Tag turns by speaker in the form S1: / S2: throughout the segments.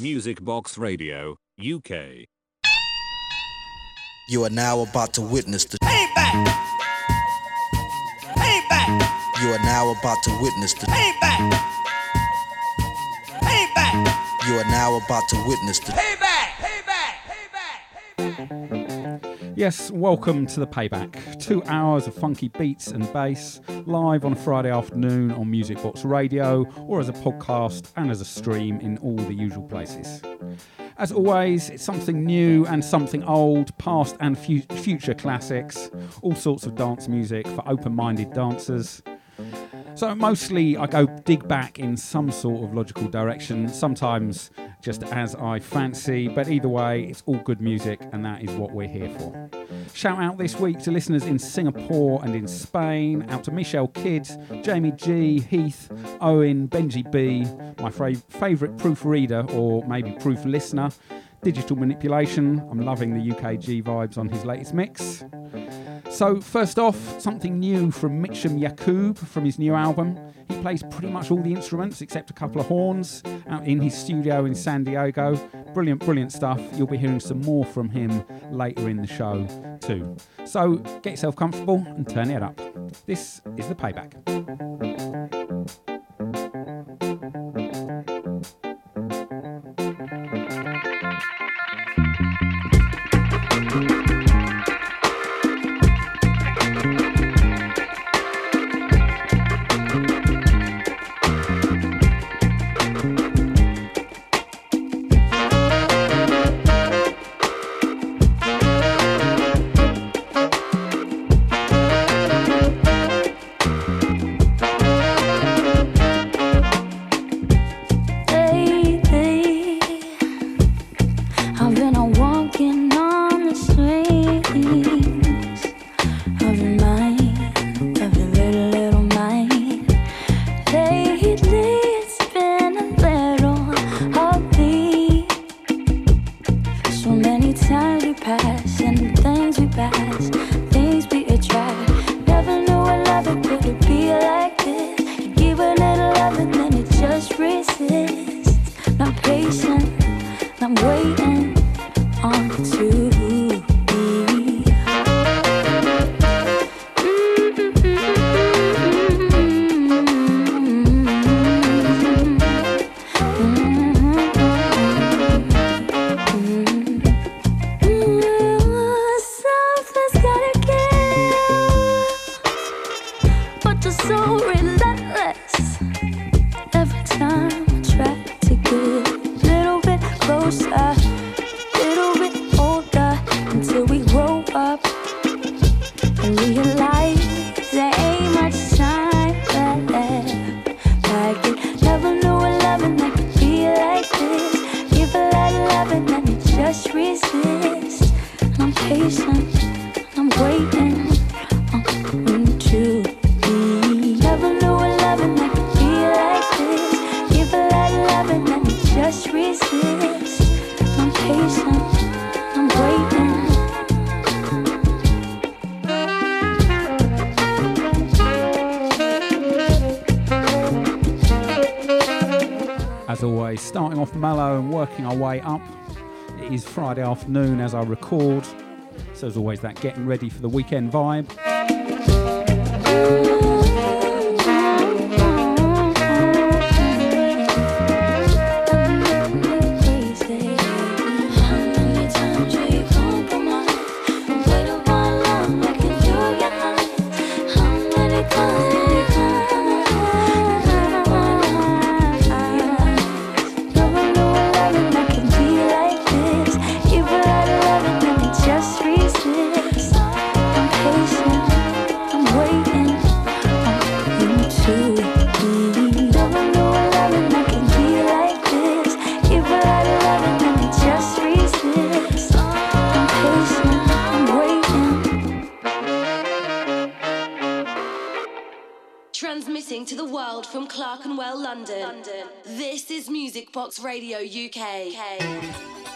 S1: Music Box Radio, UK.
S2: You are now about to witness the.
S3: Payback. Payback.
S2: You are now about to witness the.
S3: Payback. Payback.
S2: You are now about to witness the.
S3: Payback. Payback. Payback.
S4: Yes, welcome to the payback. Two hours of funky beats and bass, live on a Friday afternoon on Music Box Radio, or as a podcast and as a stream in all the usual places. As always, it's something new and something old, past and fu- future classics, all sorts of dance music for open minded dancers. So mostly I go dig back in some sort of logical direction, sometimes just as I fancy, but either way, it's all good music and that is what we're here for. Shout out this week to listeners in Singapore and in Spain, out to Michelle Kidd, Jamie G, Heath, Owen, Benji B, my favourite proofreader or maybe proof listener, Digital Manipulation. I'm loving the UKG vibes on his latest mix. So, first off, something new from Mitcham Yacoub from his new album. He plays pretty much all the instruments except a couple of horns out in his studio in San Diego. Brilliant, brilliant stuff. You'll be hearing some more from him later in the show, too. So, get yourself comfortable and turn it up. This is the payback. Our way up. It is Friday afternoon as I record, so as always, that getting ready for the weekend vibe.
S5: Box Radio UK.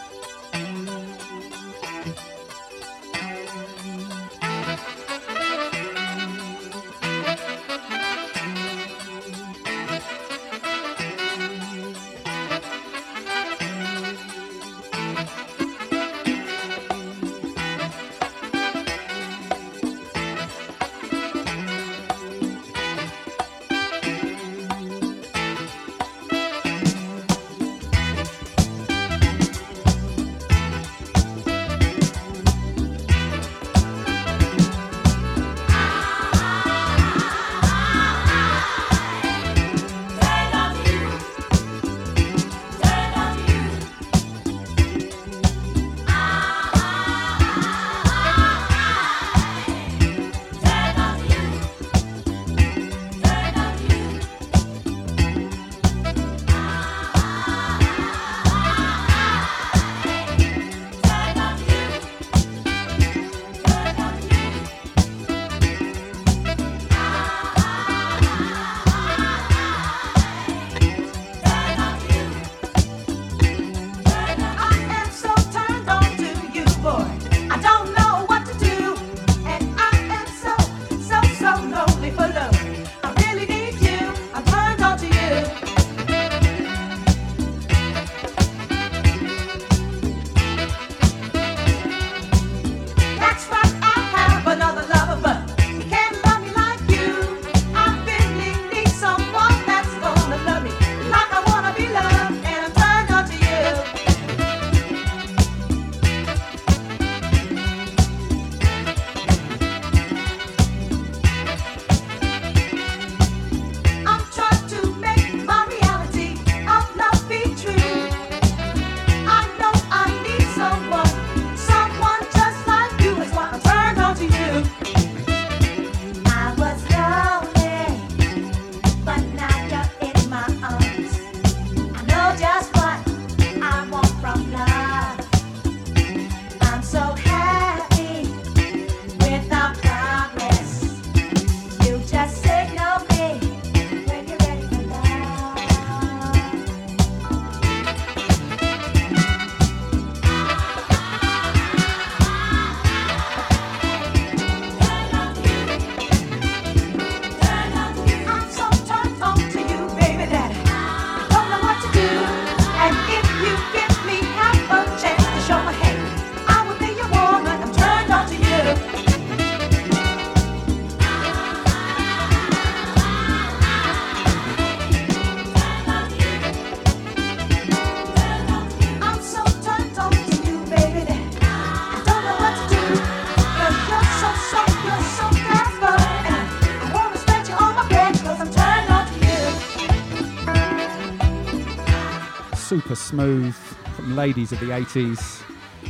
S6: smooth from ladies of the 80s.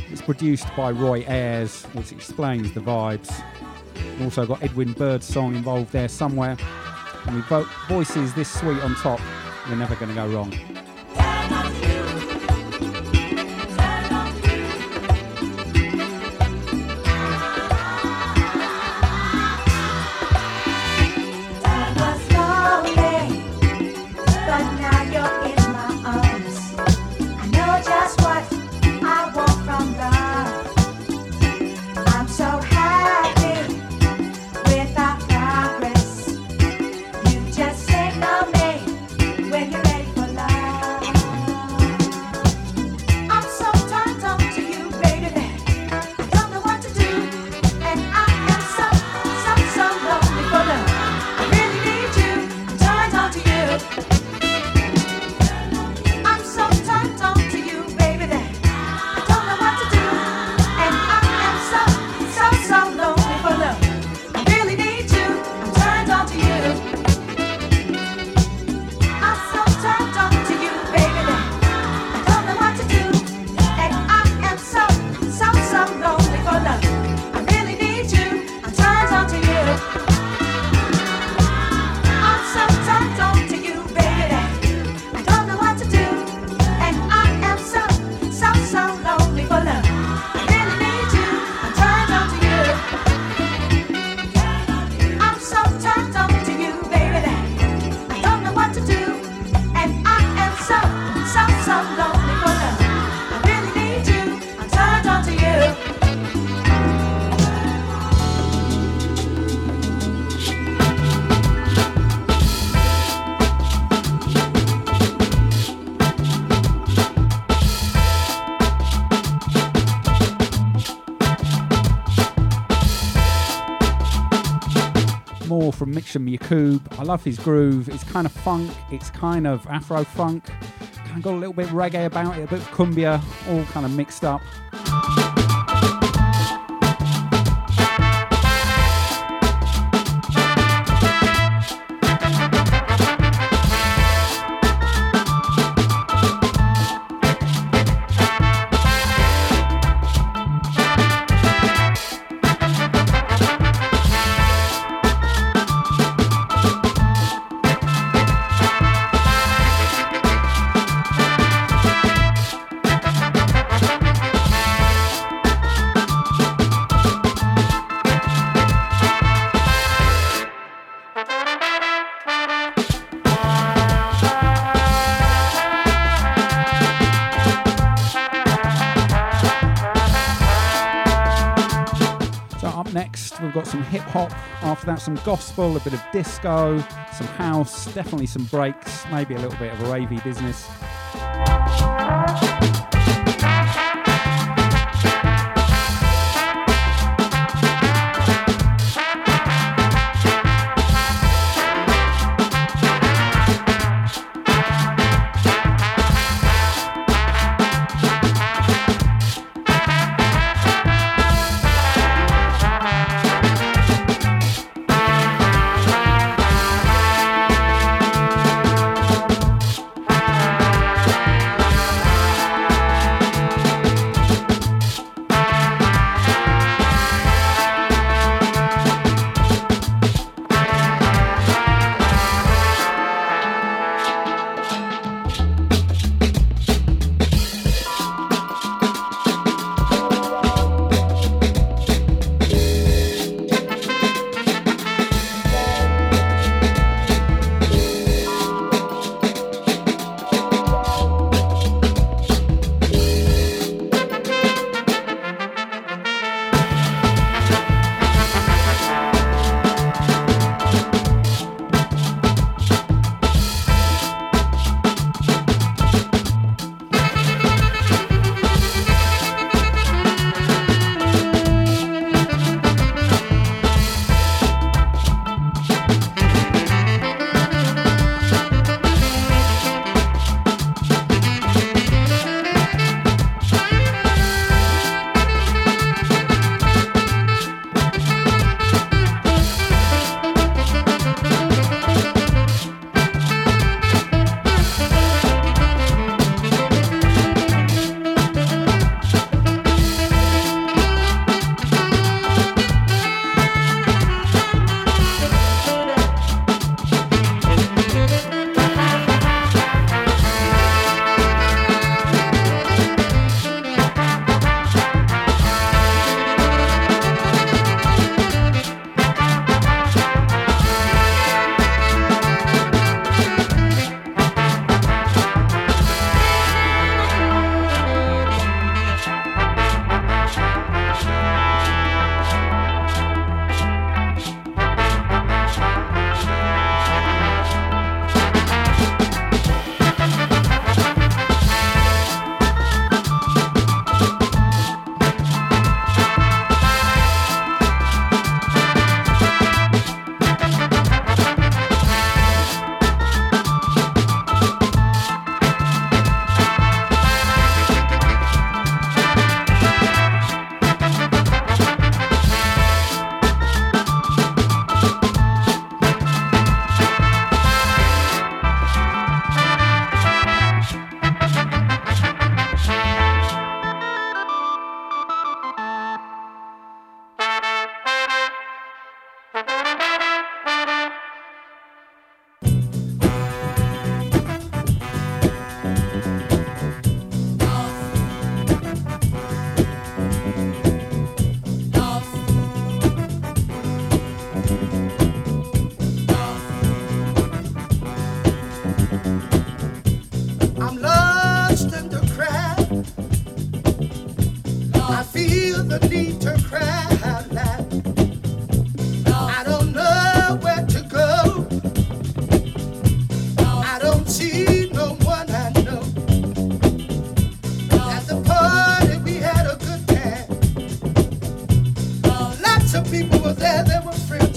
S6: It's produced by Roy Ayers, which explains the vibes. We've also got Edwin Birdsong involved there somewhere. And with voices this sweet on top, you're never going to go wrong.
S3: from Mitcham Yacoub. I love
S6: his groove. It's kind of funk, it's kind of afro funk. Kind of got a little bit reggae about it, a bit cumbia, all kind of mixed up. that some gospel, a bit of disco, some house, definitely some breaks, maybe a little bit of a ravey business.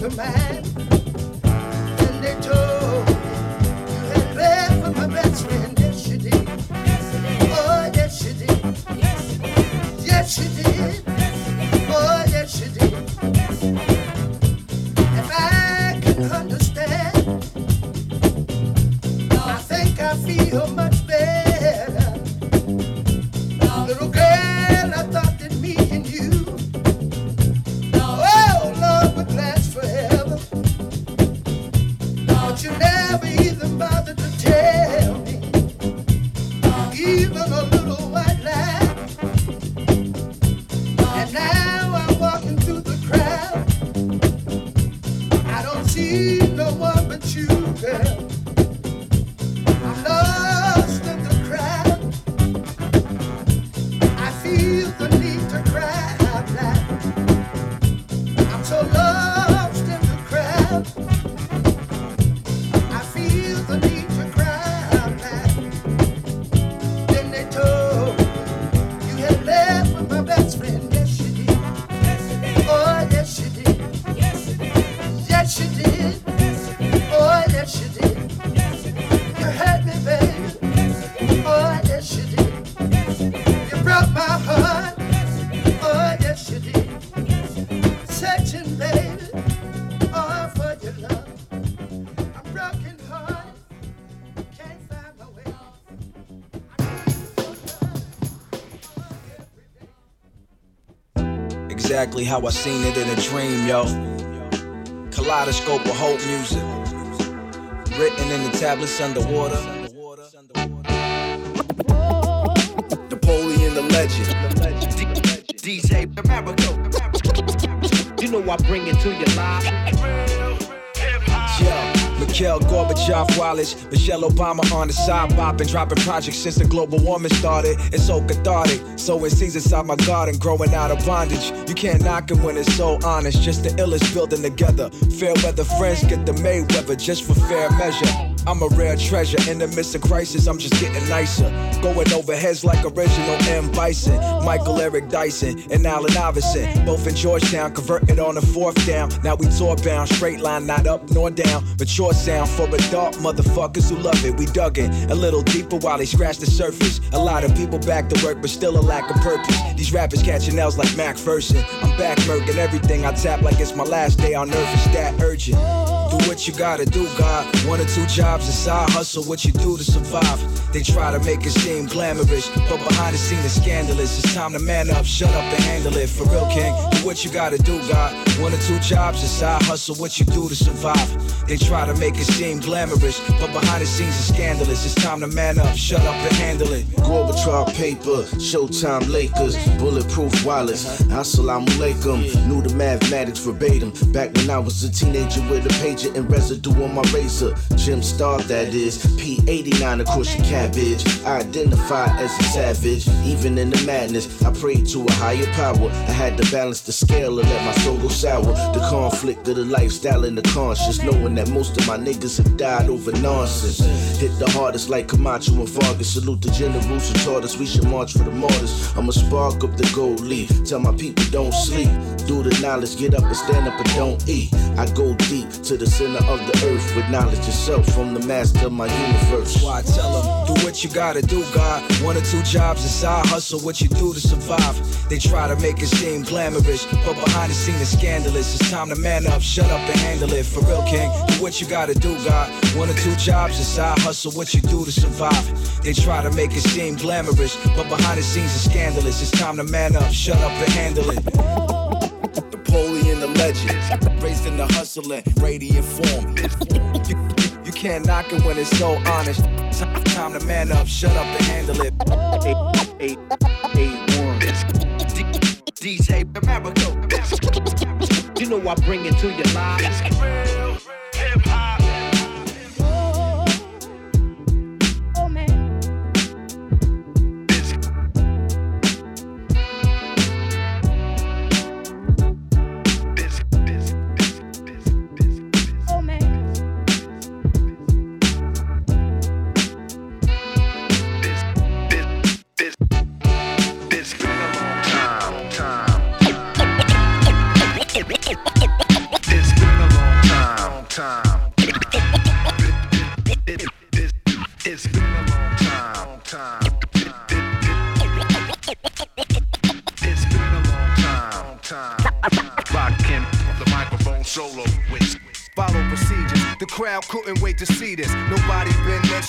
S7: Were friends
S8: Exactly how I seen it in a dream, yo. Kaleidoscope of hope music. Written in the tablets underwater. Napoleon Da Legend. DJ Amerigo.
S9: You know I bring it to you live.
S8: Yeah. Mikhail Gorbachev, Wallets, Michelle Obama on the side bopping, dropping projects since the global warming started. It's so cathartic. so it seeds inside my garden, growing out of bondage. Can't knock it when it's so honest. Just the illest building together. Fair weather friends get the Mayweather just for fair measure. I'm a rare treasure in the midst of crisis. I'm just getting nicer. Going over heads like original M. Bison, Michael Eric Dyson, and Allen Iverson. Both in Georgetown, converted on the fourth down. Now we tour bound, straight line, not up nor down. Mature sound for adult motherfuckers who love it. We dug it a little deeper while they scratched the surface. A lot of people back to work, but still a lack of purpose. These rappers catching L's like Mac Ferson. I'm back murking everything I tap like it's my last day on earth. It's that urgent. Do what you gotta do, God. One or two jobs, a side hustle, what you do to survive. They try to make it seem glamorous, but behind the scene it's scandalous. It's time to man up, shut up and handle it. For real, King, do what you gotta do, God. One or two jobs, a side hustle, what you do to survive. They try to make it seem glamorous, but behind the scenes it's scandalous. It's time to man up, shut up and handle it.
S10: Gorbachev paper, Showtime Lakers, bulletproof wallets. Assalamu alaikum. Knew the mathematics verbatim. Back when I was a teenager with a pager and residue on my razor. Jim Star, that is. P89 across your cabbage. I identify as a savage. Even in the madness, I prayed to a higher power. I had to balance the scale and let my soul go sour. The conflict of the lifestyle and the conscience. Knowing that most of my niggas have died over nonsense. Hit the hardest like Camacho and Vargas. Salute the generals who taught us we should march for the martyrs. I'ma spark up the gold leaf. Tell my people don't sleep. Do the knowledge, get up and stand up and don't eat. I go deep to the center of the earth with knowledge itself from the master of my universe.
S8: Why I tell them, do what you gotta do, God. One or two jobs, a side hustle, what you do to survive. They try to make it seem glamorous, but behind the scenes, it's scandalous. It's time to man up, shut up and handle it. For real, King, do what you gotta do, God. One or two jobs, a side hustle, what you do to survive. They try to make it seem glamorous, but behind the scenes it's scandalous. It's time to man up, shut up and handle it. Napoleon Da Legend, raised in the hustling, radiant form. You, you- can't knock it when it's so honest. Time, to man up, shut up and handle it. Eight, eight, eight, one. DJ Amerigo.
S9: You know I bring it to your live.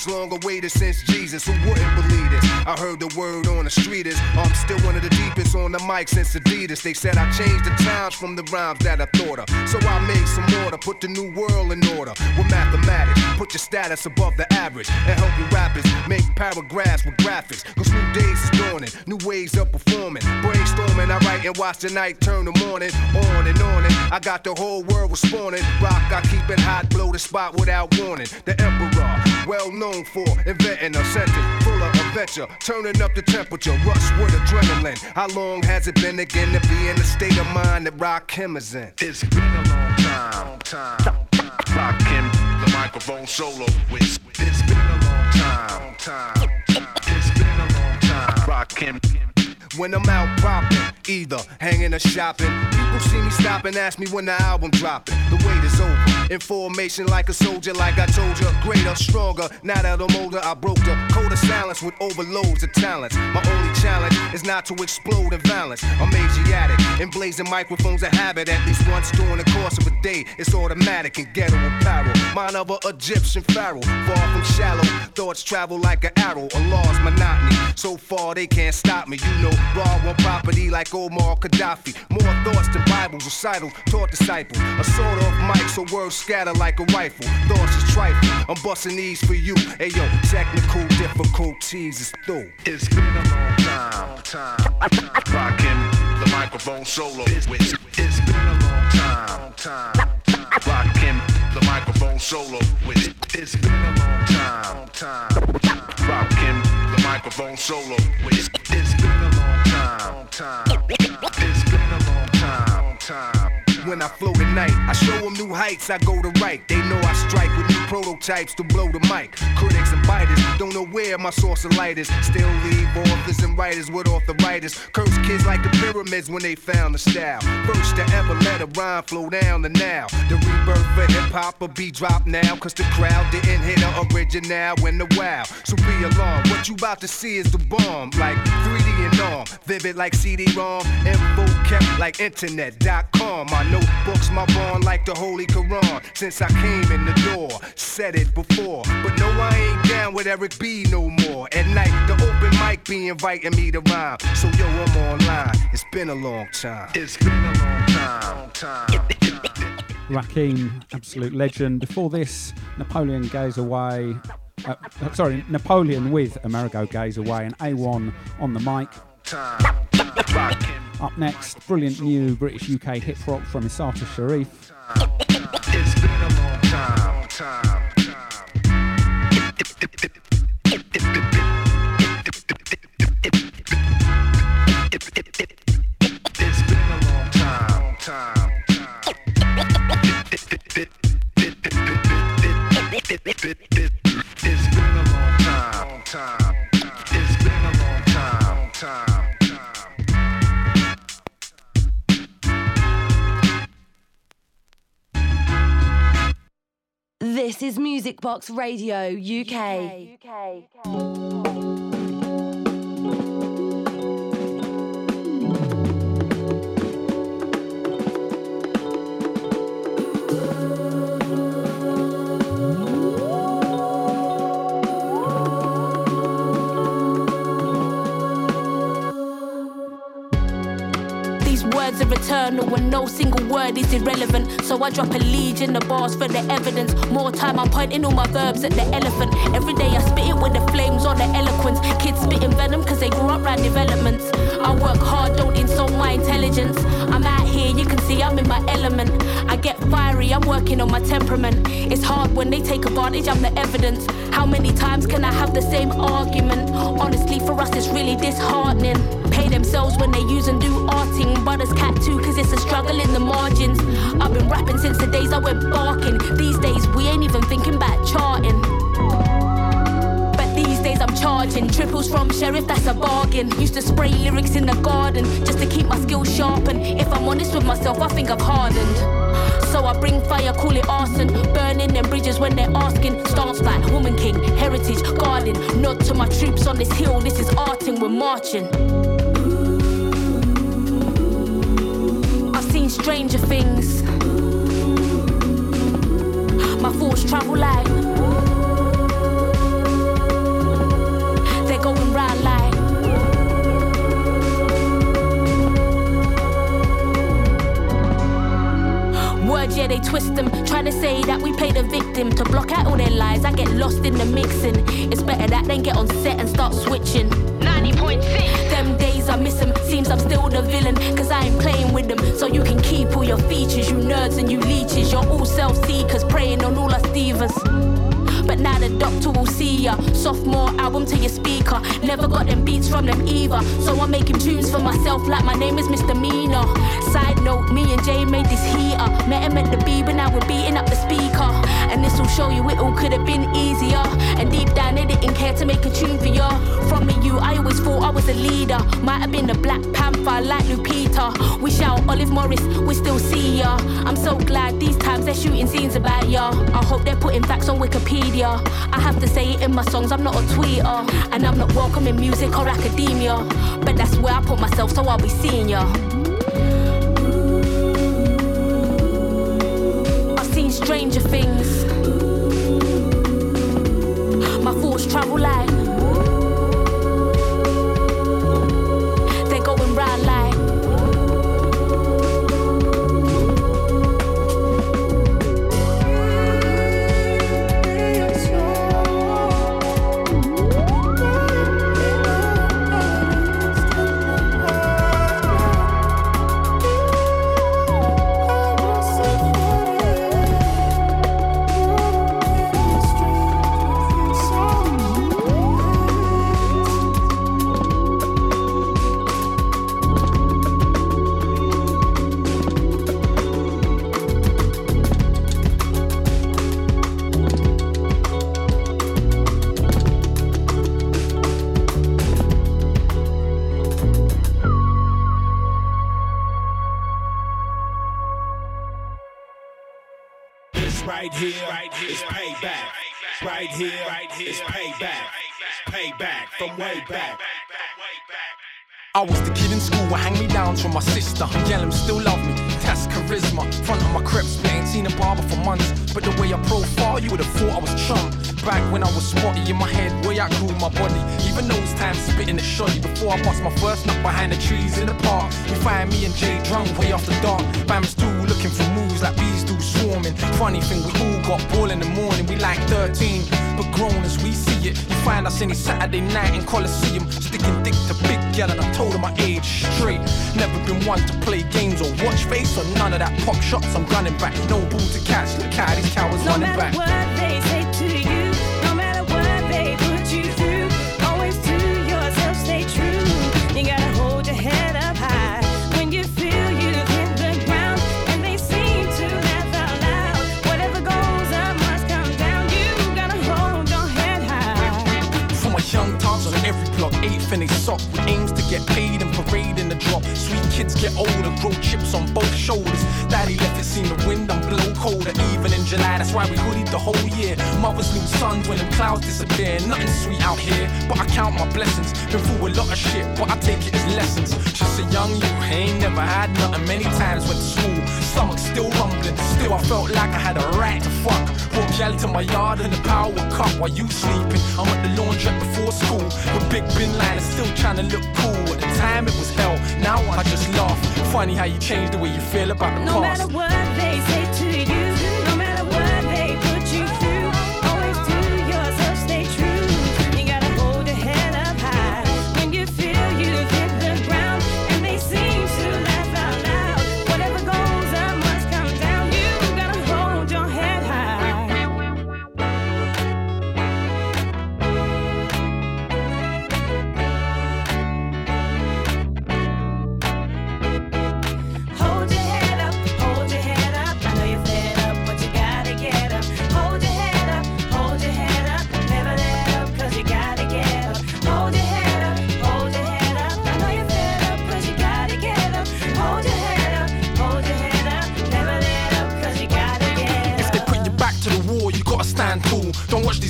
S11: Been this long awaited since Jesus. Who wouldn't believe this? I heard the word on the street is I'm still one of the deepest on the mic since Adidas. They said I changed the times from the rhymes that I thought of. So I made some order, put the new world in order with mathematics. Put your status above the average and help your rappers make paragraphs with graphics. Cause new days is dawning, new ways of performing. Brainstorming, I write and watch the night turn the morning on and on. And I got the whole world responding. Rock, I keep it hot, blow the spot without warning. The emperor, well known for inventing a sentence full of adventure, turning up the temperature, rush with adrenaline. How long has it been again to be in the state of mind that Rakim is in?
S12: It's been a long time, long time. Rakim, the microphone solo with. It's been a long time, long time. It's been a long time. Rakim.
S11: When I'm out popping, either hanging or shopping, people see me stop and ask me when the album dropping. The wait is over. In formation like a soldier, like I told you, greater, stronger. Now that I'm older, I broke the code of silence with overloads of talents. My only challenge is not to explode in violence. I'm Asiatic, and microphones a habit at least once during the course of a day. It's automatic and ghetto apparel. Mine of a Egyptian pharaoh, far from shallow. Thoughts travel like an arrow, a law's monotony. So far they can't stop me. You know, raw one property like Omar Gaddafi. More thoughts than Bibles, recital, taught disciple. A sort of mic, so words scatter like a rifle. Thoughts is trifle. I'm busting these for you. Hey yo, technical difficulties is through.
S12: It's been a long time, time. Rakim, the microphone solo with. It's been a long time, time. Rakim, the microphone solo with. It's been a long time, time. Rakim, the microphone solo with. It's been a long time, time. It's been a long time, long time.
S11: When I flow at night, I show them new heights, I go to right. They know I strike with new prototypes to blow the mic. Critics and biters don't know where my source of light is. Still leave authors and writers with arthritis. Curse kids like the pyramids when they found the style. First to ever let a rhyme flow down the now. The rebirth for hip hop will be dropped now. Cause the crowd didn't hit the original when the wow. So be alarmed, what you about to see is the bomb. Like 3D and all. Vivid like CD-ROM. Info kept like internet.com. I notebooks my bond like the Holy Quran. Since I came in the door, said it before. But no, I ain't down with Eric B no more. At night, the open mic be inviting me to rhyme. So yo, I'm online. It's been a long time.
S12: It's been a long time, long time.
S3: Rakim, absolute legend. Before this, Napoleon Gazeaway. Uh, uh, sorry, Napoleon with Amerigo Gazeaway and Awon on the mic. Up next, brilliant new British UK hip hop from Isaata Sheriff.
S12: It's been a long time, long time.
S5: This is Music Box Radio UK.
S13: These words are eternal and no single word is irrelevant. So I drop a legion of bars for the evidence. More time I'm pointing all my verbs at the elephant. Every day I spit it with the flames or the eloquence. Kids spitting venom cause they grew up around developments. I work hard, don't insult my intelligence. I'm out here, you can see I'm in my element. I get fiery, I'm working on my temperament. It's hard when they take advantage, I'm the evidence. How many times can I have the same argument? Honestly, for us, it's really disheartening. Pay themselves when they use and do arting. Brothers cat too, cause it's a struggle in the margins. I've been rapping since the days I went barking. These days, we ain't even thinking about charting. But these days I'm charging triples from sheriff, that's a bargain. Used to spray lyrics in the garden just to keep my skills sharp. And if I'm honest with myself, I think I've hardened. So I bring fire, call it arson. Burning them bridges when they're asking. Stance like woman king, heritage, garden. Nod to my troops on this hill, this is arting, we're marching. I've seen stranger things. My thoughts travel like. Yeah, they twist them. Trying to say that we play the victim. To block out all their lies, I get lost in the mixing. It's better that than get on set and start switching. 90.6. Them days I miss them. Seems I'm still the villain. Cause I ain't playing with them. So you can keep all your features, you nerds and you leeches. You're all self seekers, preying on all us divas. But now the doctor will see ya. Sophomore album to your speaker. Never got them beats from them either. So I'm making tunes for myself like my name is Mr. Mina. Side note, me and Jay made this heater. Met him at the B, but now we're beating up the speaker. And this will show you it all could have been easier. And deep down, they didn't care to make a tune for ya. From me, you, I always thought I was a leader. Might have been a Black Panther like Lupita. We shout Olive Morris, we still see ya. I'm so glad these times they're shooting scenes about ya. I hope they're putting facts on Wikipedia. I have to say it in my songs, I'm not a tweeter. And I'm not welcome in music or academia. But that's where I put myself, so I'll be seeing ya. I've seen stranger things. My thoughts travel like.
S14: In my head, way I grew my body. Even those times spitting the shoddy. Before I bust my first nut behind the trees in the park. You find me and Jay drunk way after dark. Bam still looking for moves like bees do swarming. Funny thing, we all got ball in the morning. We like 13, but grown as we see it. You find us any Saturday night in Coliseum, sticking dick to big gal, and I told her my age straight. Never been one to play games or watch face or none of that pop shots. I'm gunning back. No ball to catch. Look how these cowards
S15: No
S14: running back. A sock with aims to get paid and parade in the drop. Kids get older, grow chips on both shoulders. Daddy left it seen the wind and blow colder. Even in July, that's why we hoodied the whole year. Mothers lose sons when clouds disappear. Nothing sweet out here, but I count my blessings. Been through a lot of shit, but I take it as lessons. Just a young you, ain't never had nothing. Many times went to school, stomach still rumbling. Still, I felt like I had a right to fuck. Walk y'all to my yard in the power cup while you sleeping. I'm at the laundrette before school with Big Bin liners, still trying to look cool. At the time, it was hell. Now I just laugh. Funny how you change the way you feel about the
S15: No
S14: past.
S15: matter what they say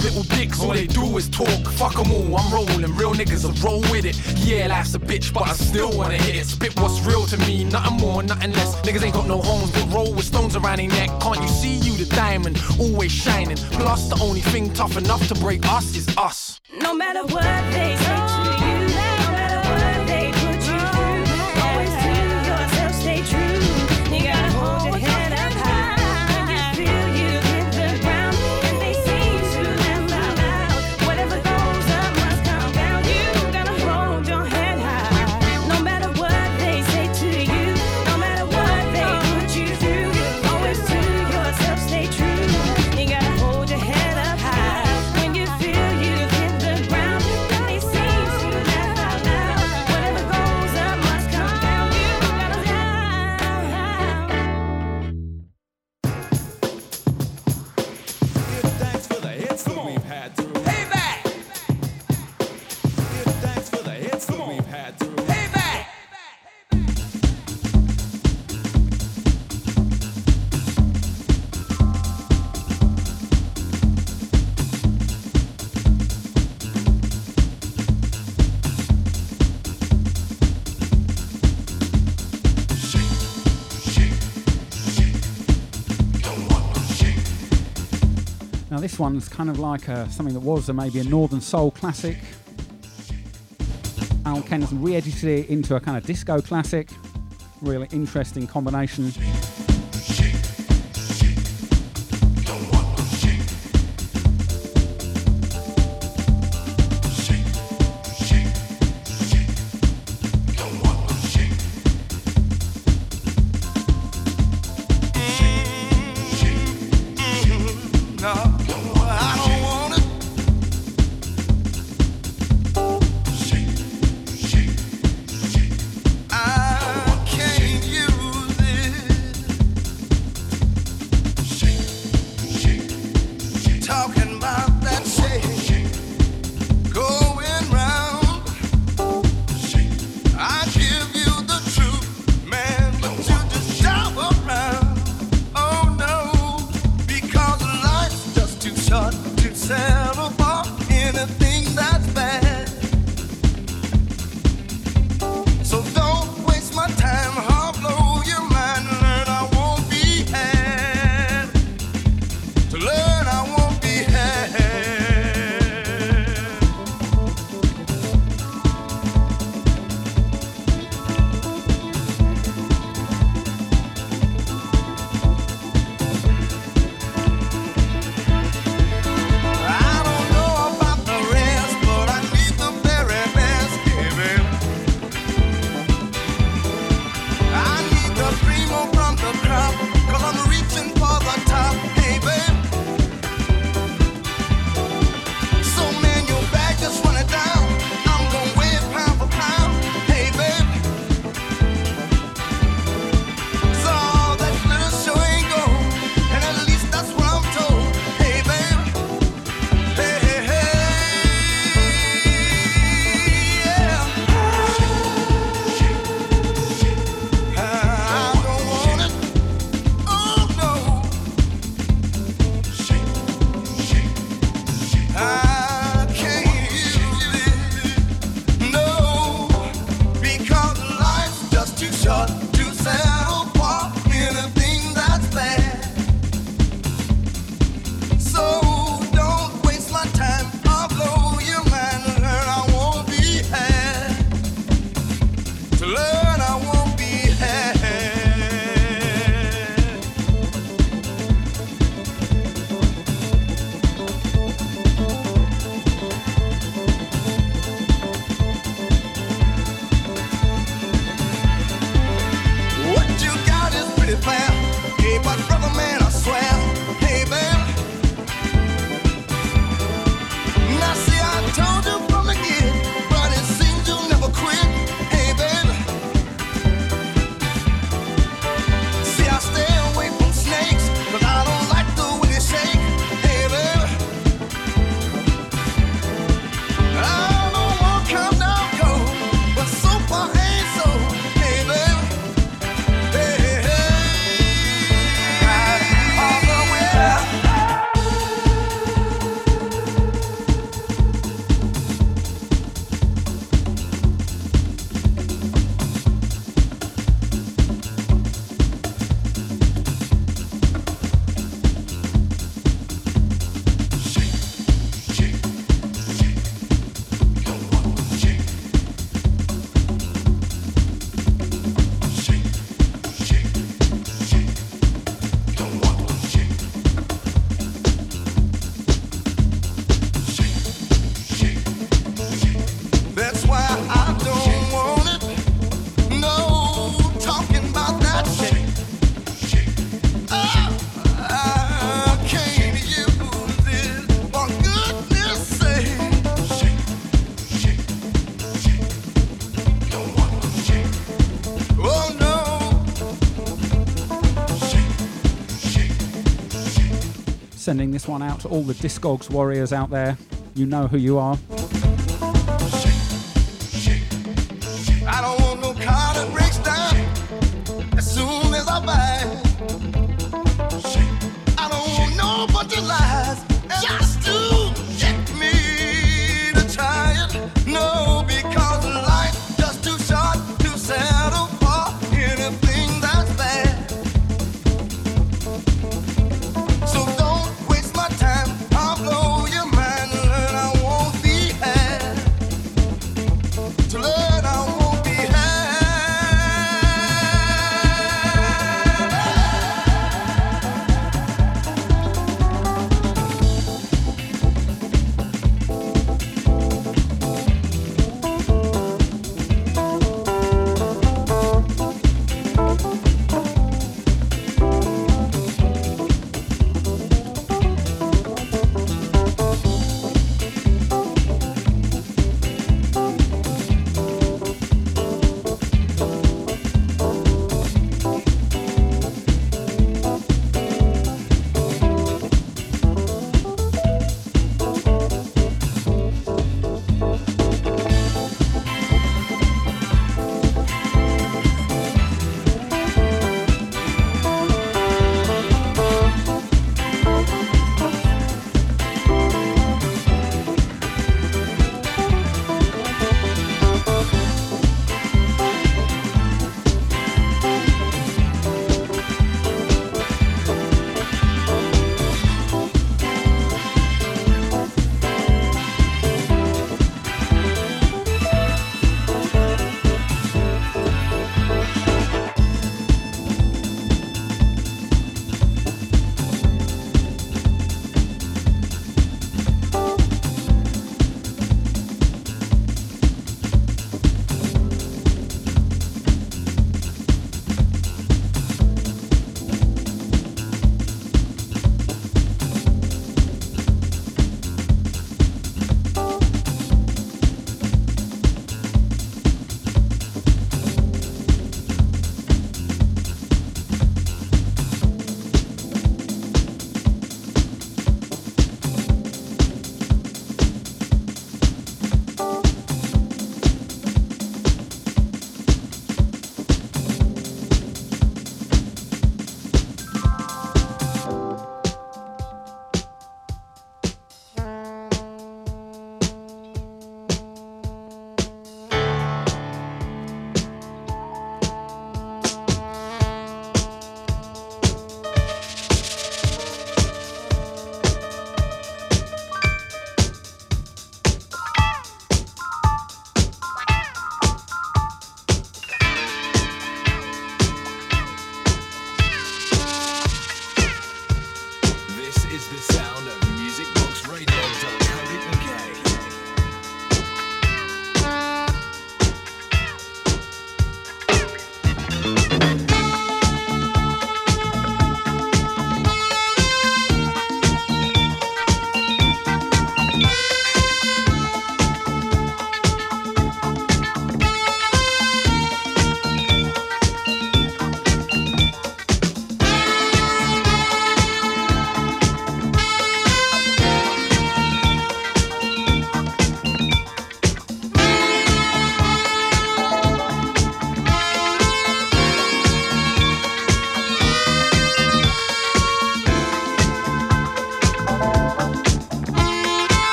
S14: these little dicks, all they do is talk. Fuck them all, I'm rolling. Real niggas I roll with it. Yeah, life's a bitch, but I still wanna hit it. Spit what's real to me, nothing more, nothing less. Niggas ain't got no homes, but roll with stones around their neck. Can't you see you the diamond, always shining? Plus, the only thing tough enough to break us is us.
S15: No matter what they say.
S16: This one's kind of like a, something that was a, maybe a Northern Soul classic. Al has re edited it into a kind of disco classic. Really interesting combination.
S3: sending this one out to all the Discogs warriors out there. You know who you are.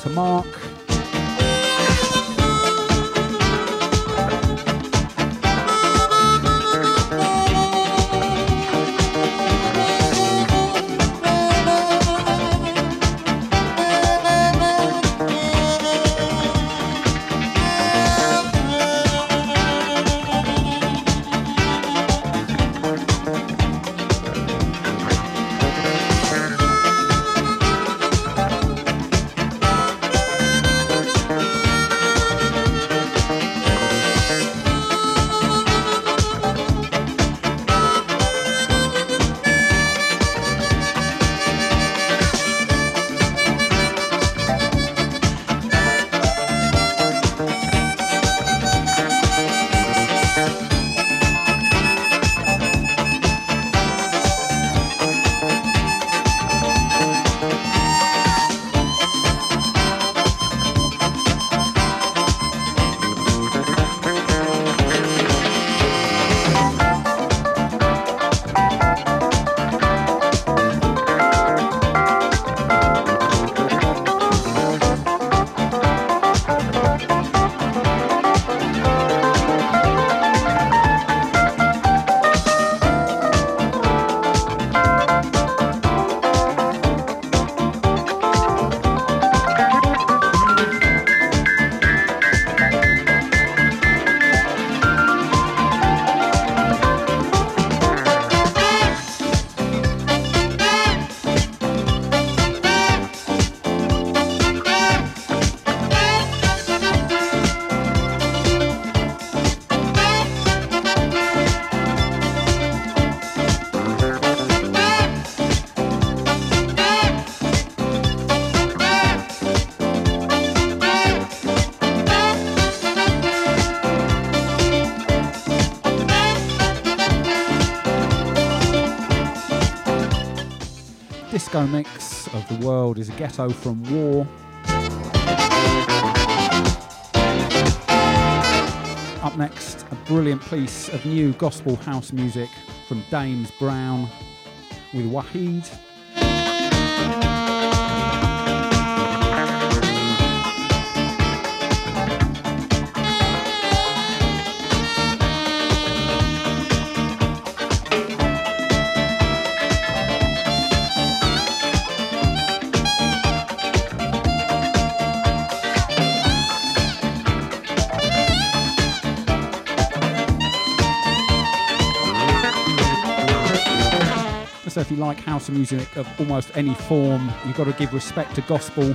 S3: 什么 disco mix of The World is a Ghetto from War. Up next, a brilliant piece of new gospel house music from Dames Brown with Wahid like house music of almost any form, you've got to give respect to gospel.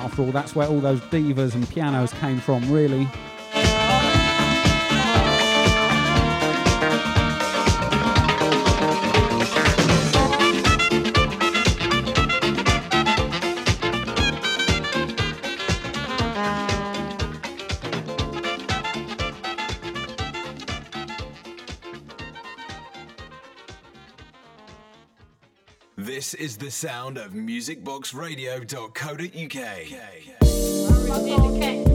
S3: After all, that's where all those divas and pianos came from, really.
S17: sound of musicboxradio.co.uk.
S18: Okay.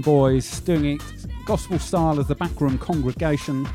S18: Boys, doing it gospel style as the Backroom Congregation.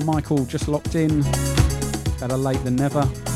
S18: To Michael, just locked in. Better late than never.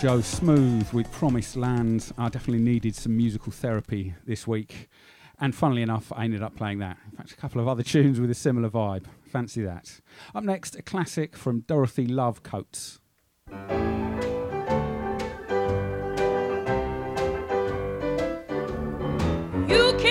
S3: Joe Smooth with Promised Land. I definitely needed some musical therapy this week. And funnily enough, I ended up playing that. In fact, a couple of other tunes with a similar vibe. Fancy that. Up next, a classic from Dorothy Love Coates.
S19: You
S3: can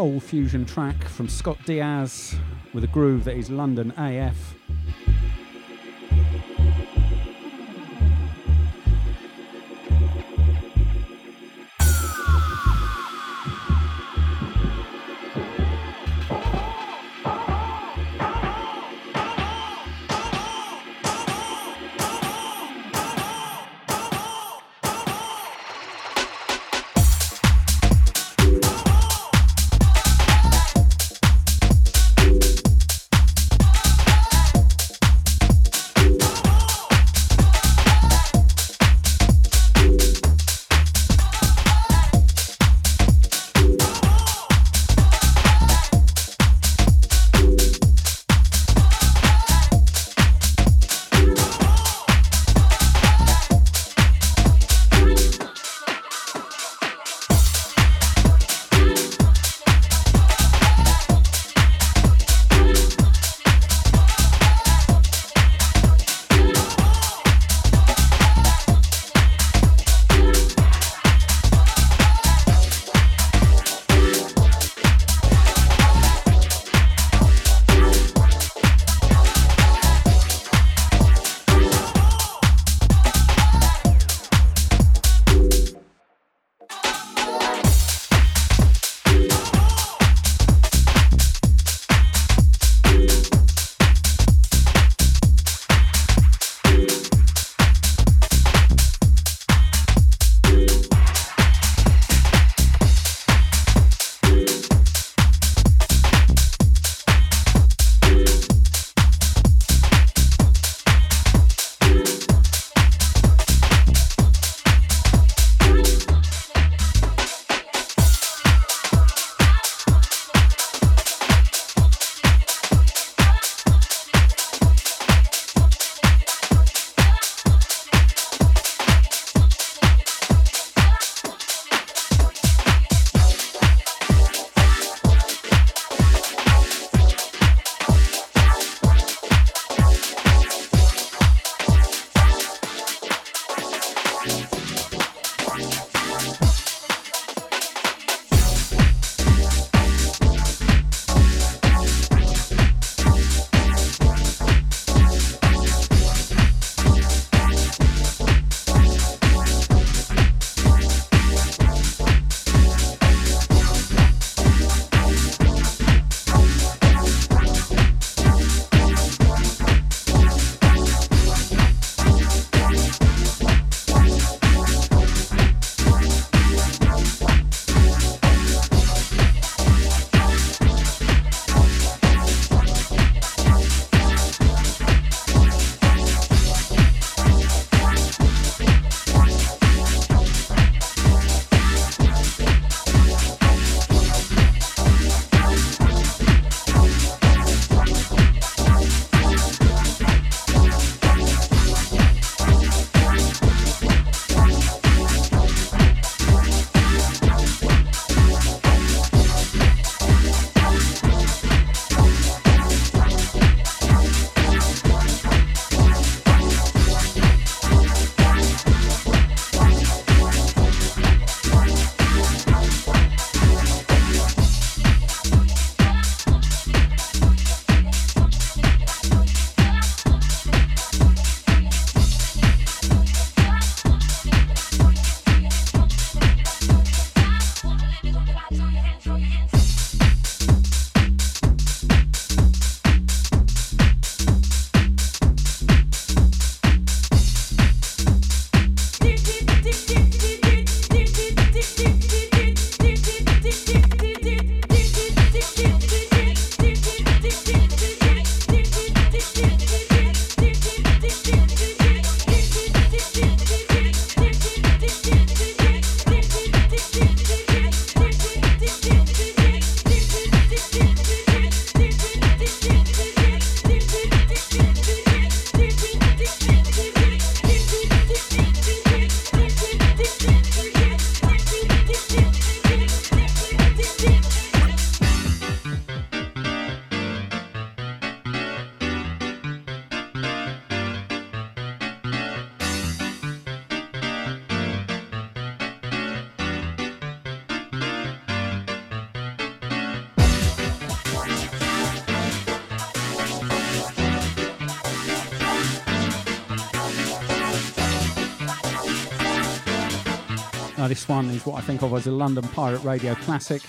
S3: soul fusion track from Scott Diaz with a groove that is London AF.
S15: This one is what I think of as a London Pirate Radio classic.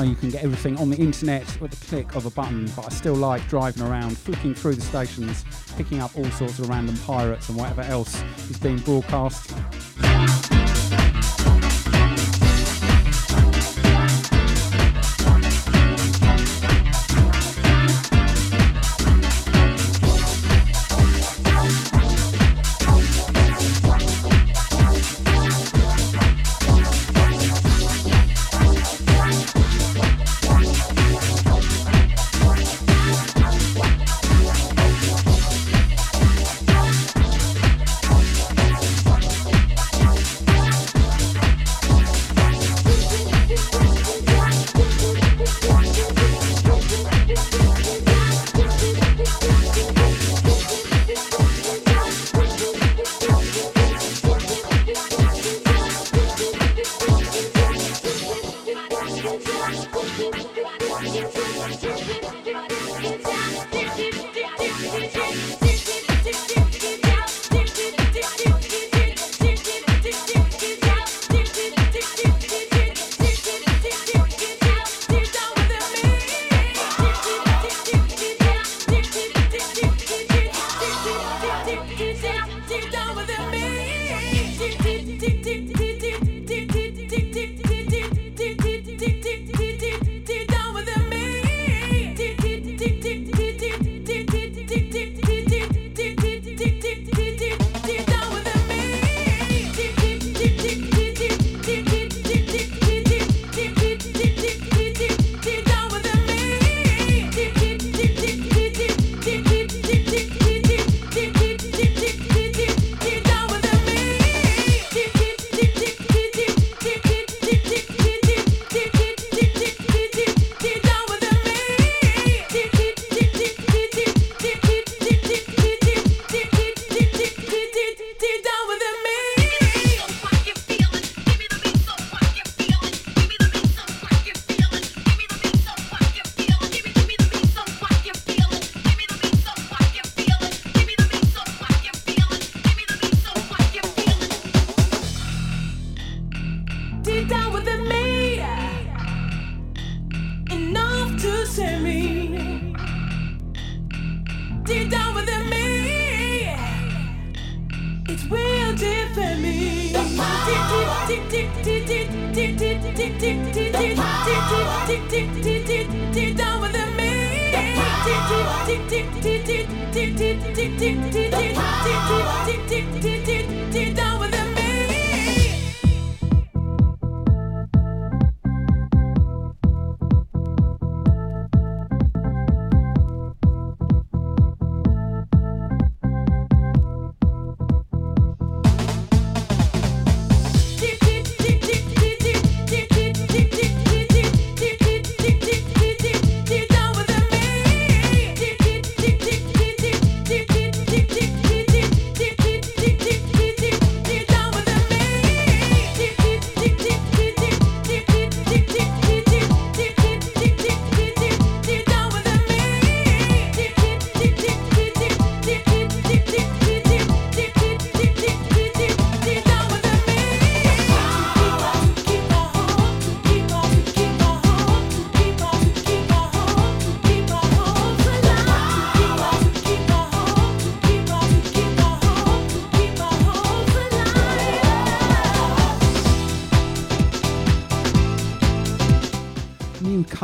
S15: Know you can get everything on the internet with the click of a button, but I still like driving around, flicking through the stations, picking up all sorts of random pirates and whatever else is being broadcast.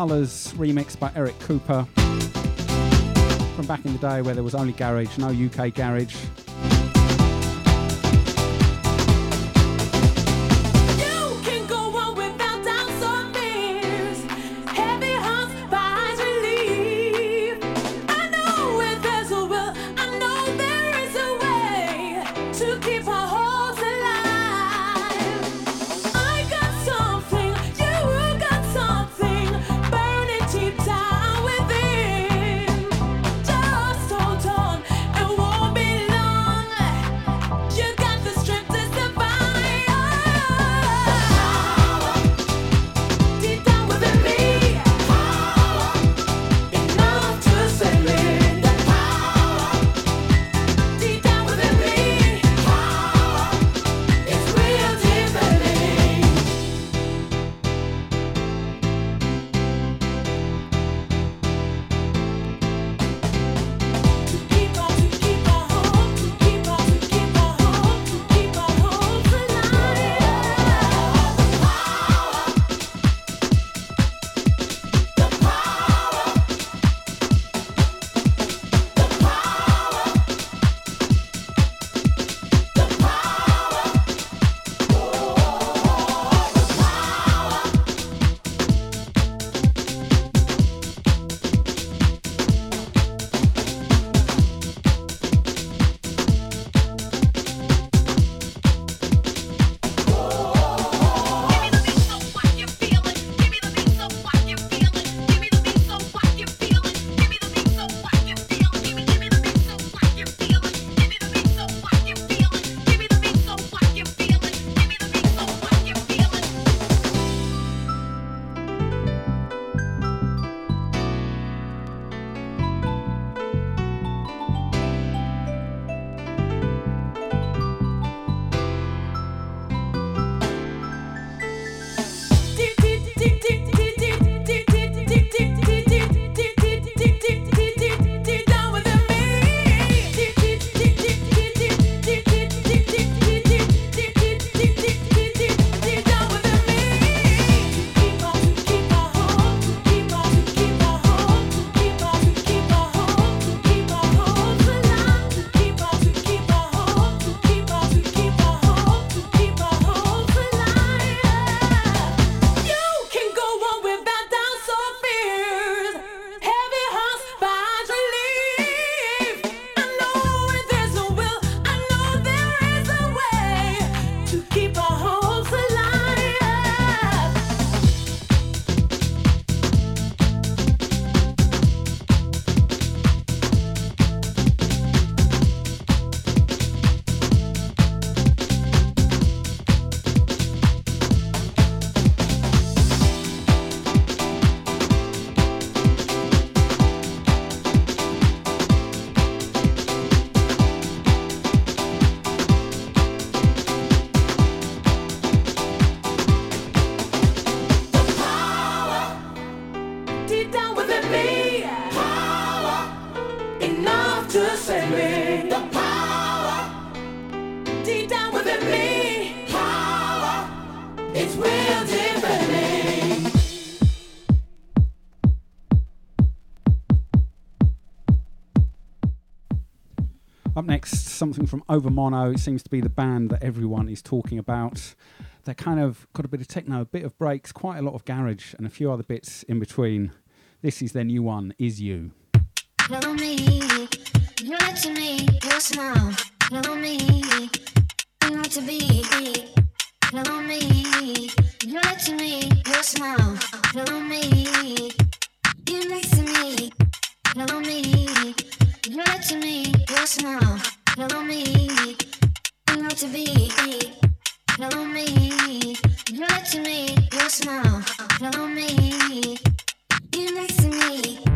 S15: Nu Colours remix by Eric Cooper. From back in the day where there was only garage, no UK garage.
S20: Something
S3: from Overmono. It seems to be the band that everyone is talking about. They're kind of got a bit of techno, a bit of breaks, quite a lot of garage, and a few other bits in between. This is their new one, Is U.
S21: Hello me, you like to me, your smile. Hello me, you like to be. Hello me, you like to me, your smile. Hello me, you to me. Hello me, you like to me, your smile. Hello me, you like to be. Hello me, you like to me, your smile. Me, you next to me.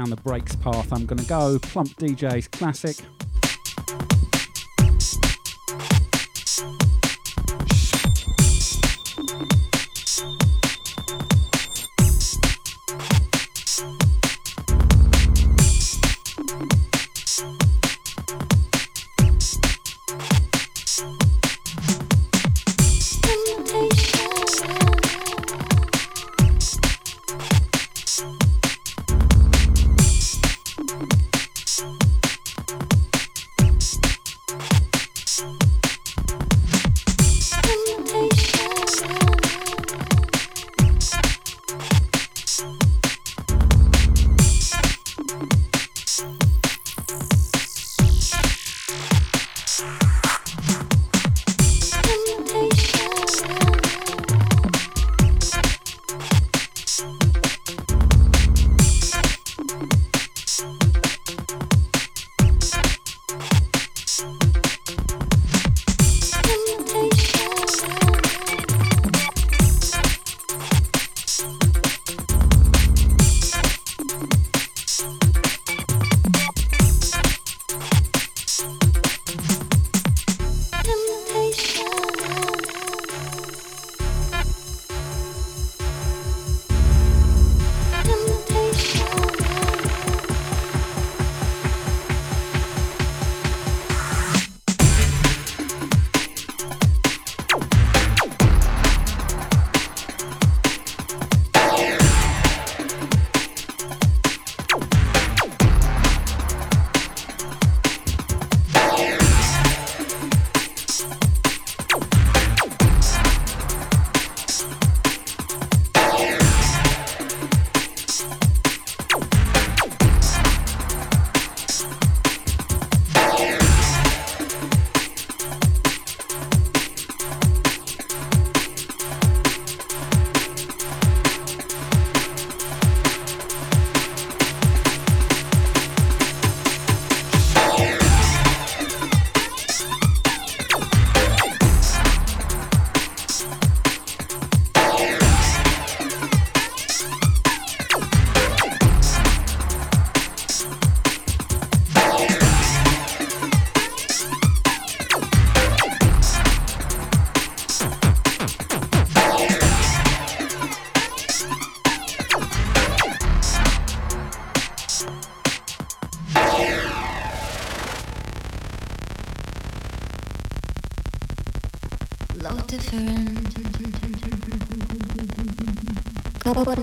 S4: Down the breaks path I'm going to go. Plump DJs classic.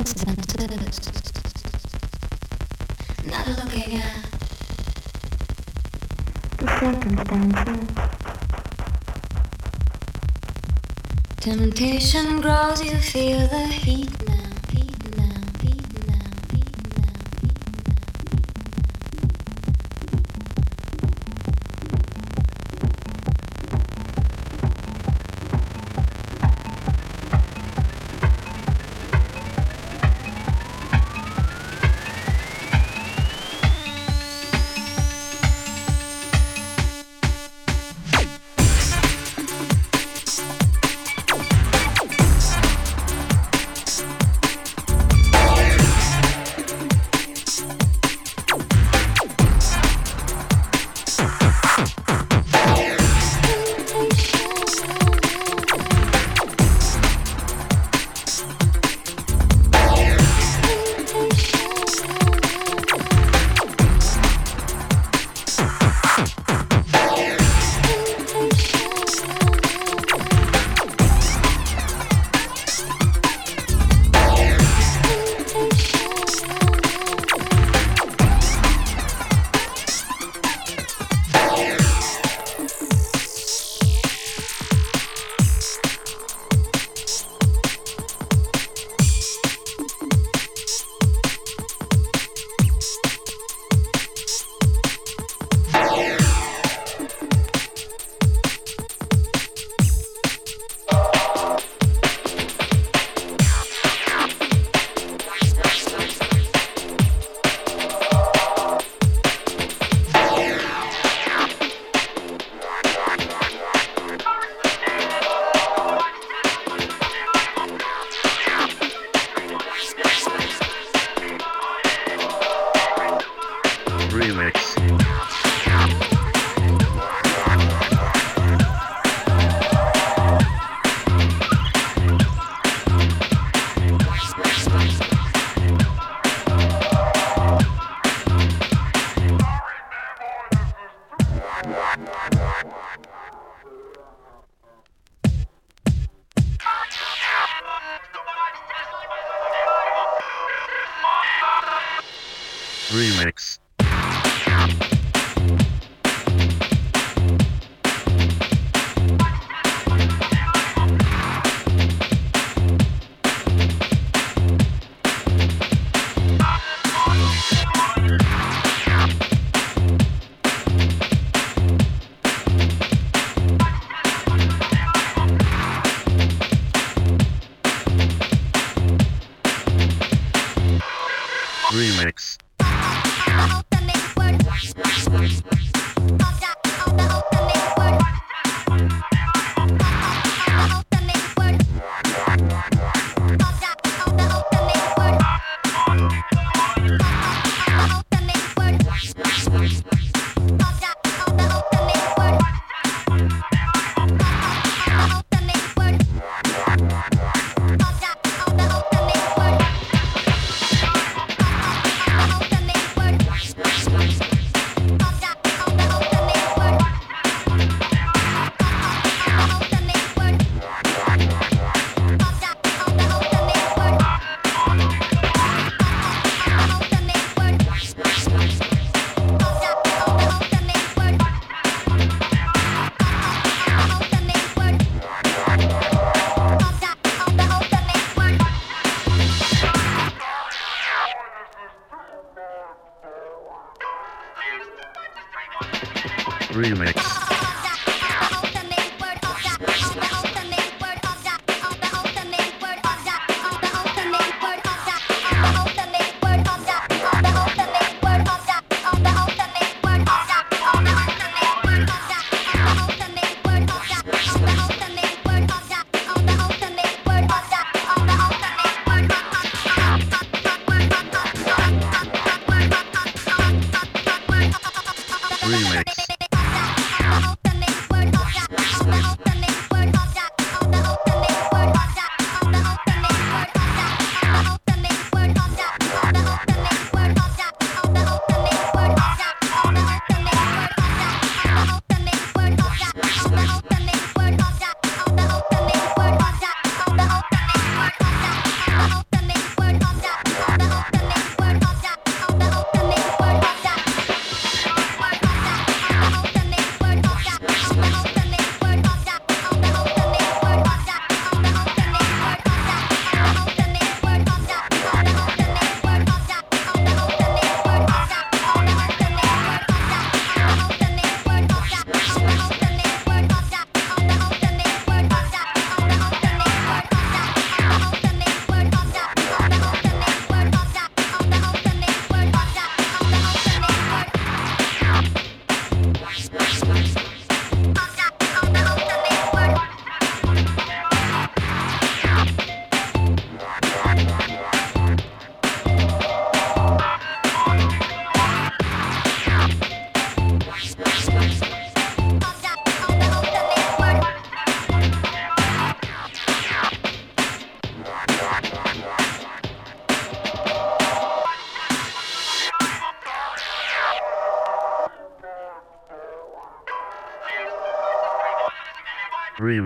S22: Sebastian.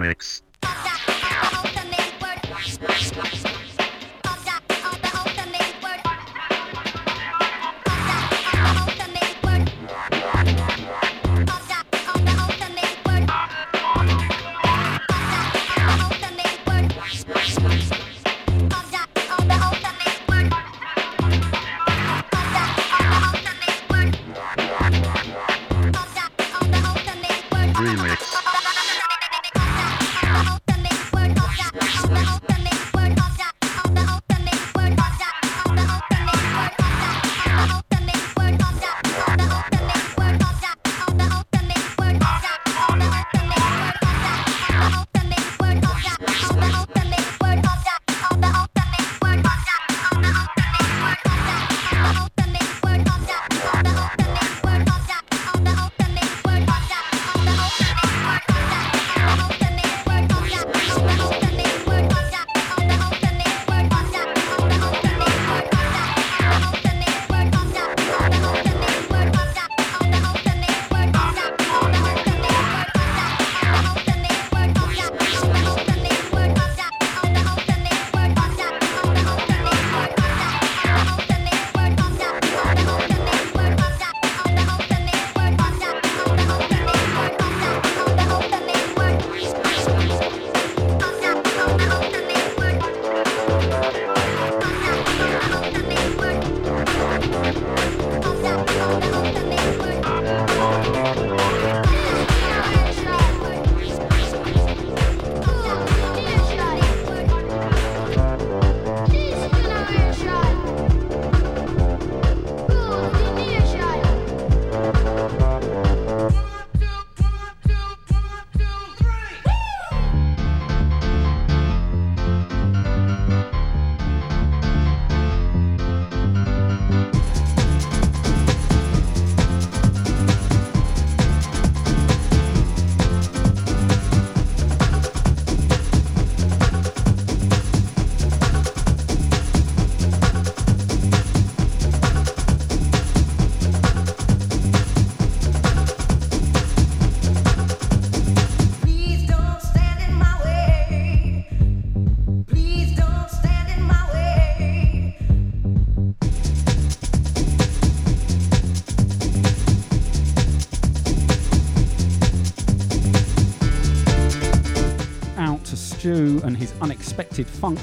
S23: Remix.
S3: And his unexpected funk.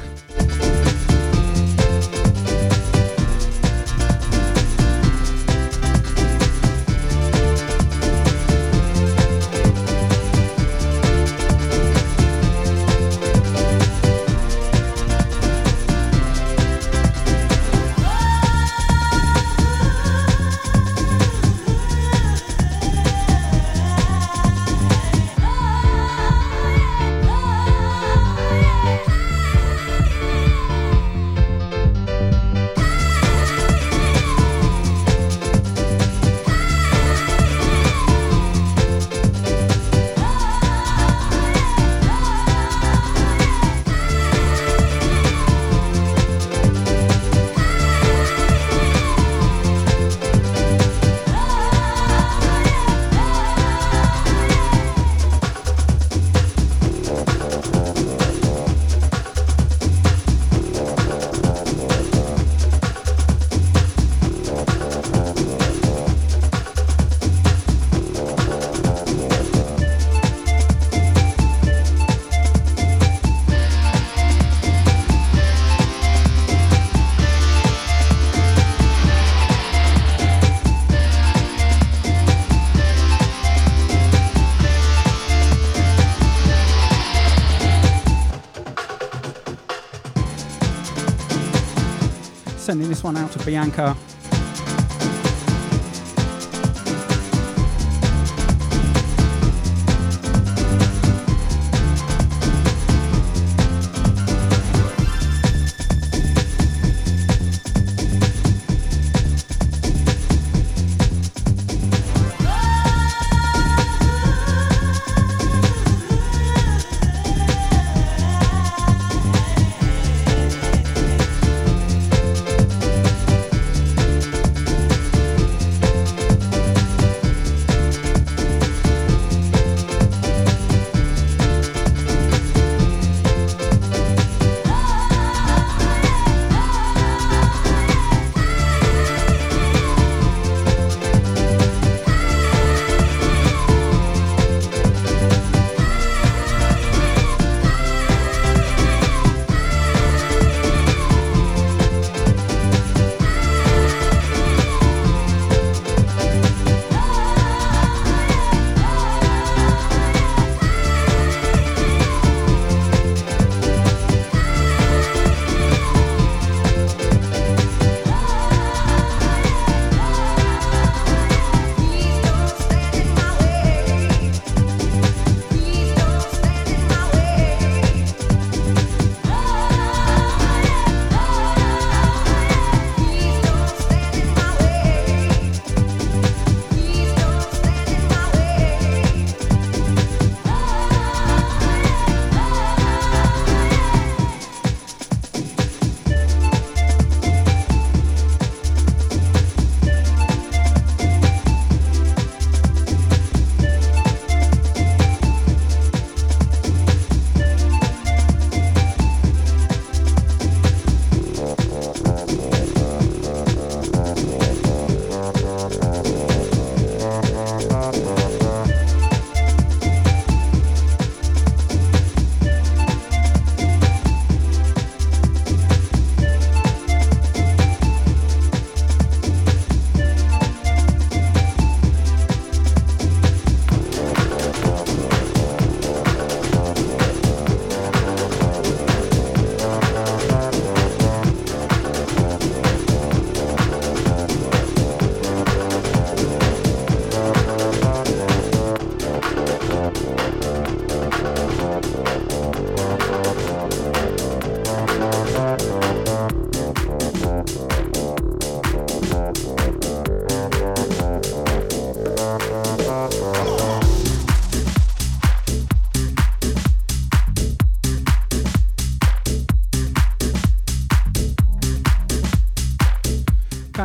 S3: Sending this one out to Bianca.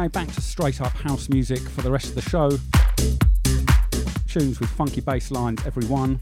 S3: Okay, back to straight up house music for the rest of the show. Tunes with funky bass lines, every one.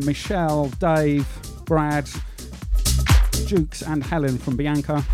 S24: To
S3: Michelle, Dave, Brad, Jukes, and Helen from Bianca.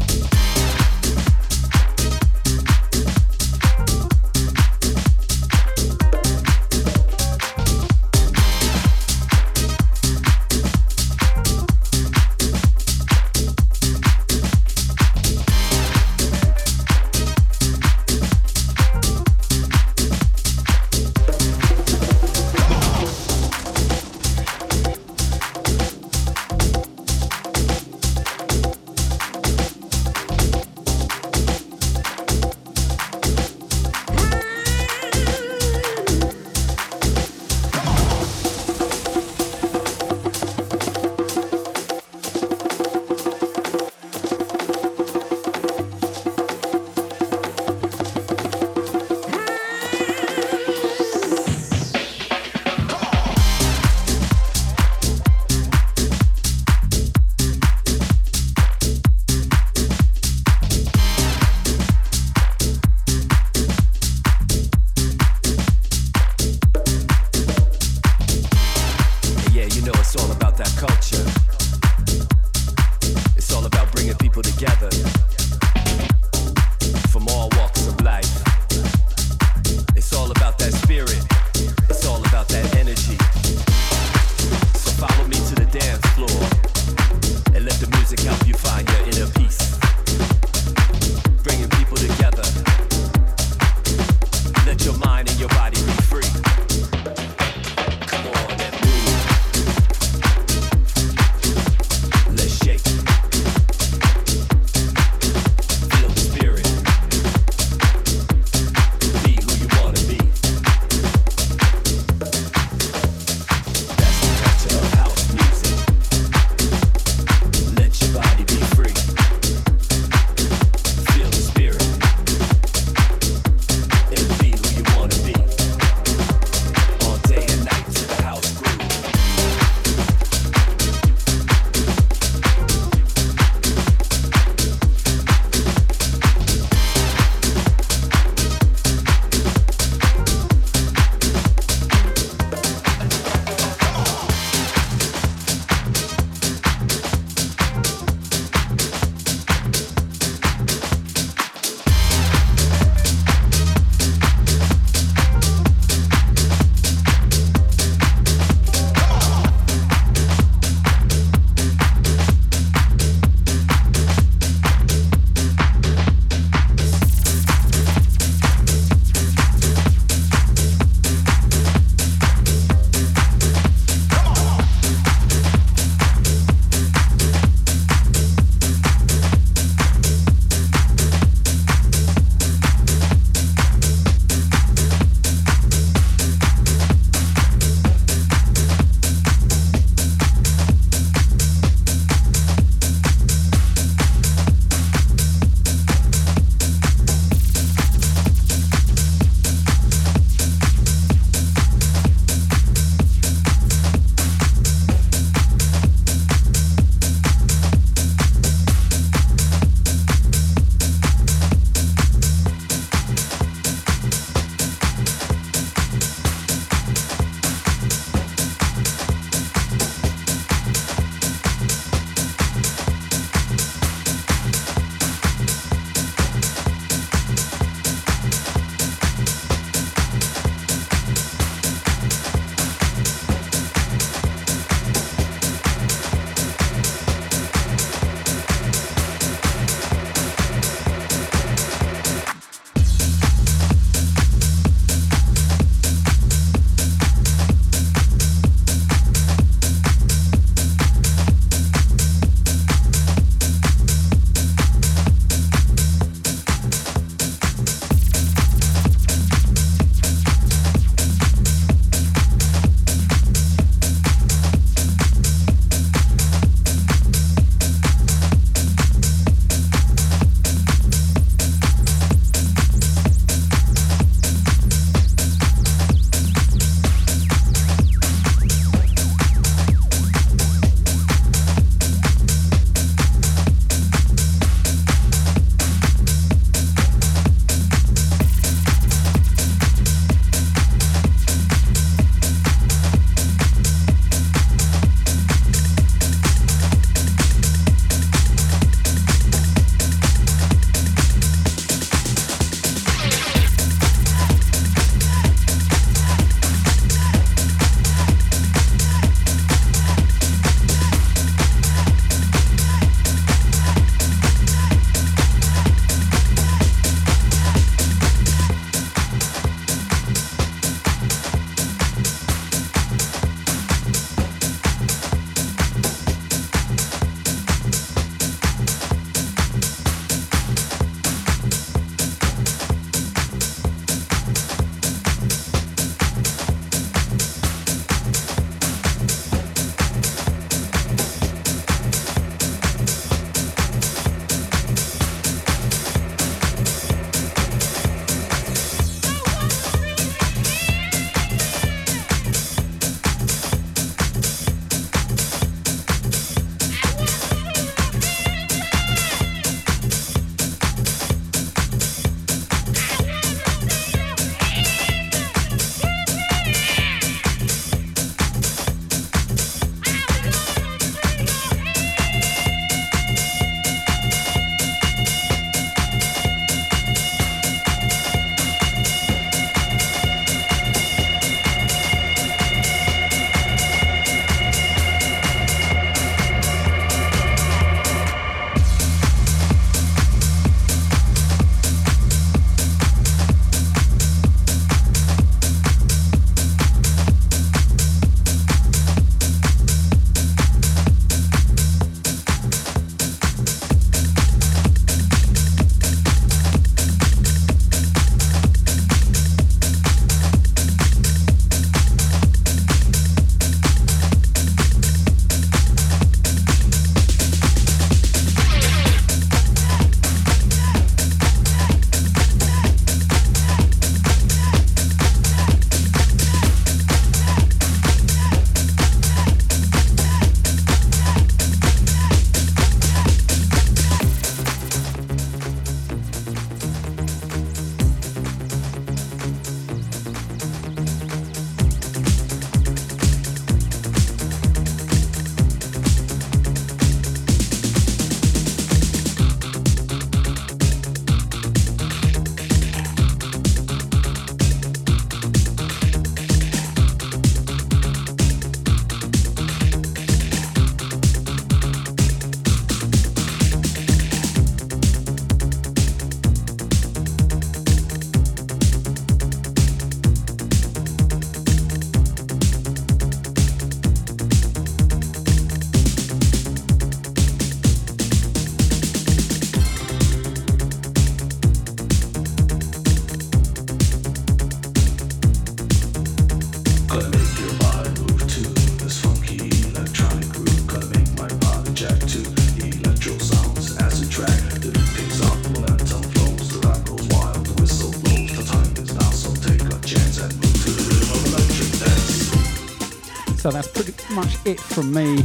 S25: it from me.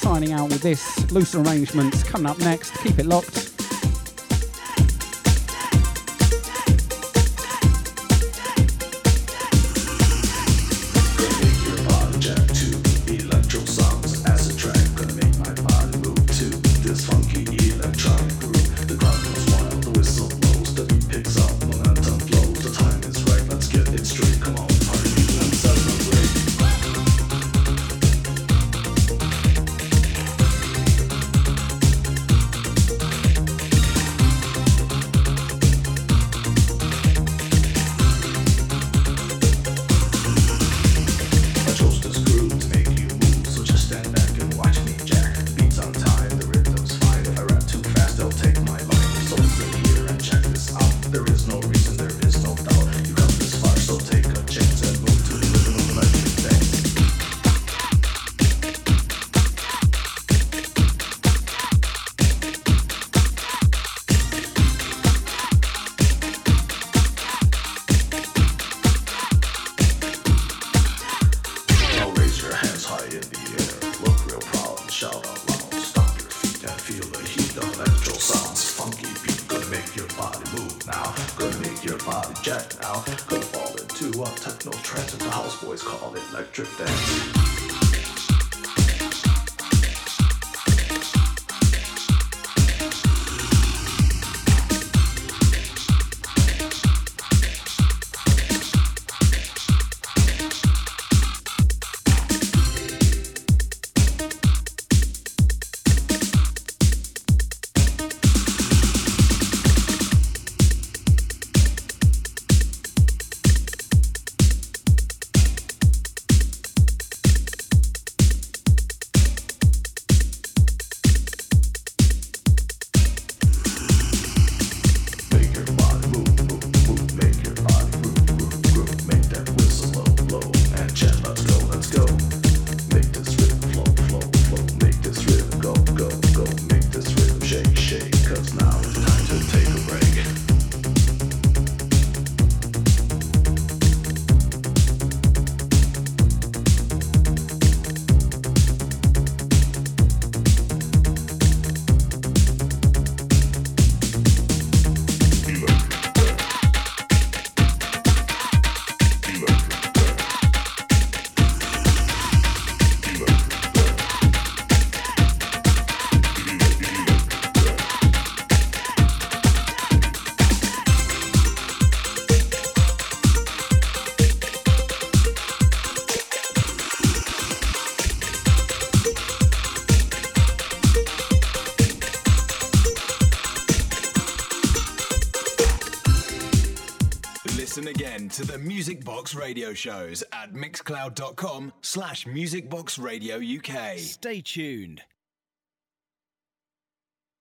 S25: Signing out with this loose arrangements coming up next. Keep it locked.
S26: again to the Music Box Radio shows at mixcloud.com slash musicboxradiouk.
S27: Stay tuned.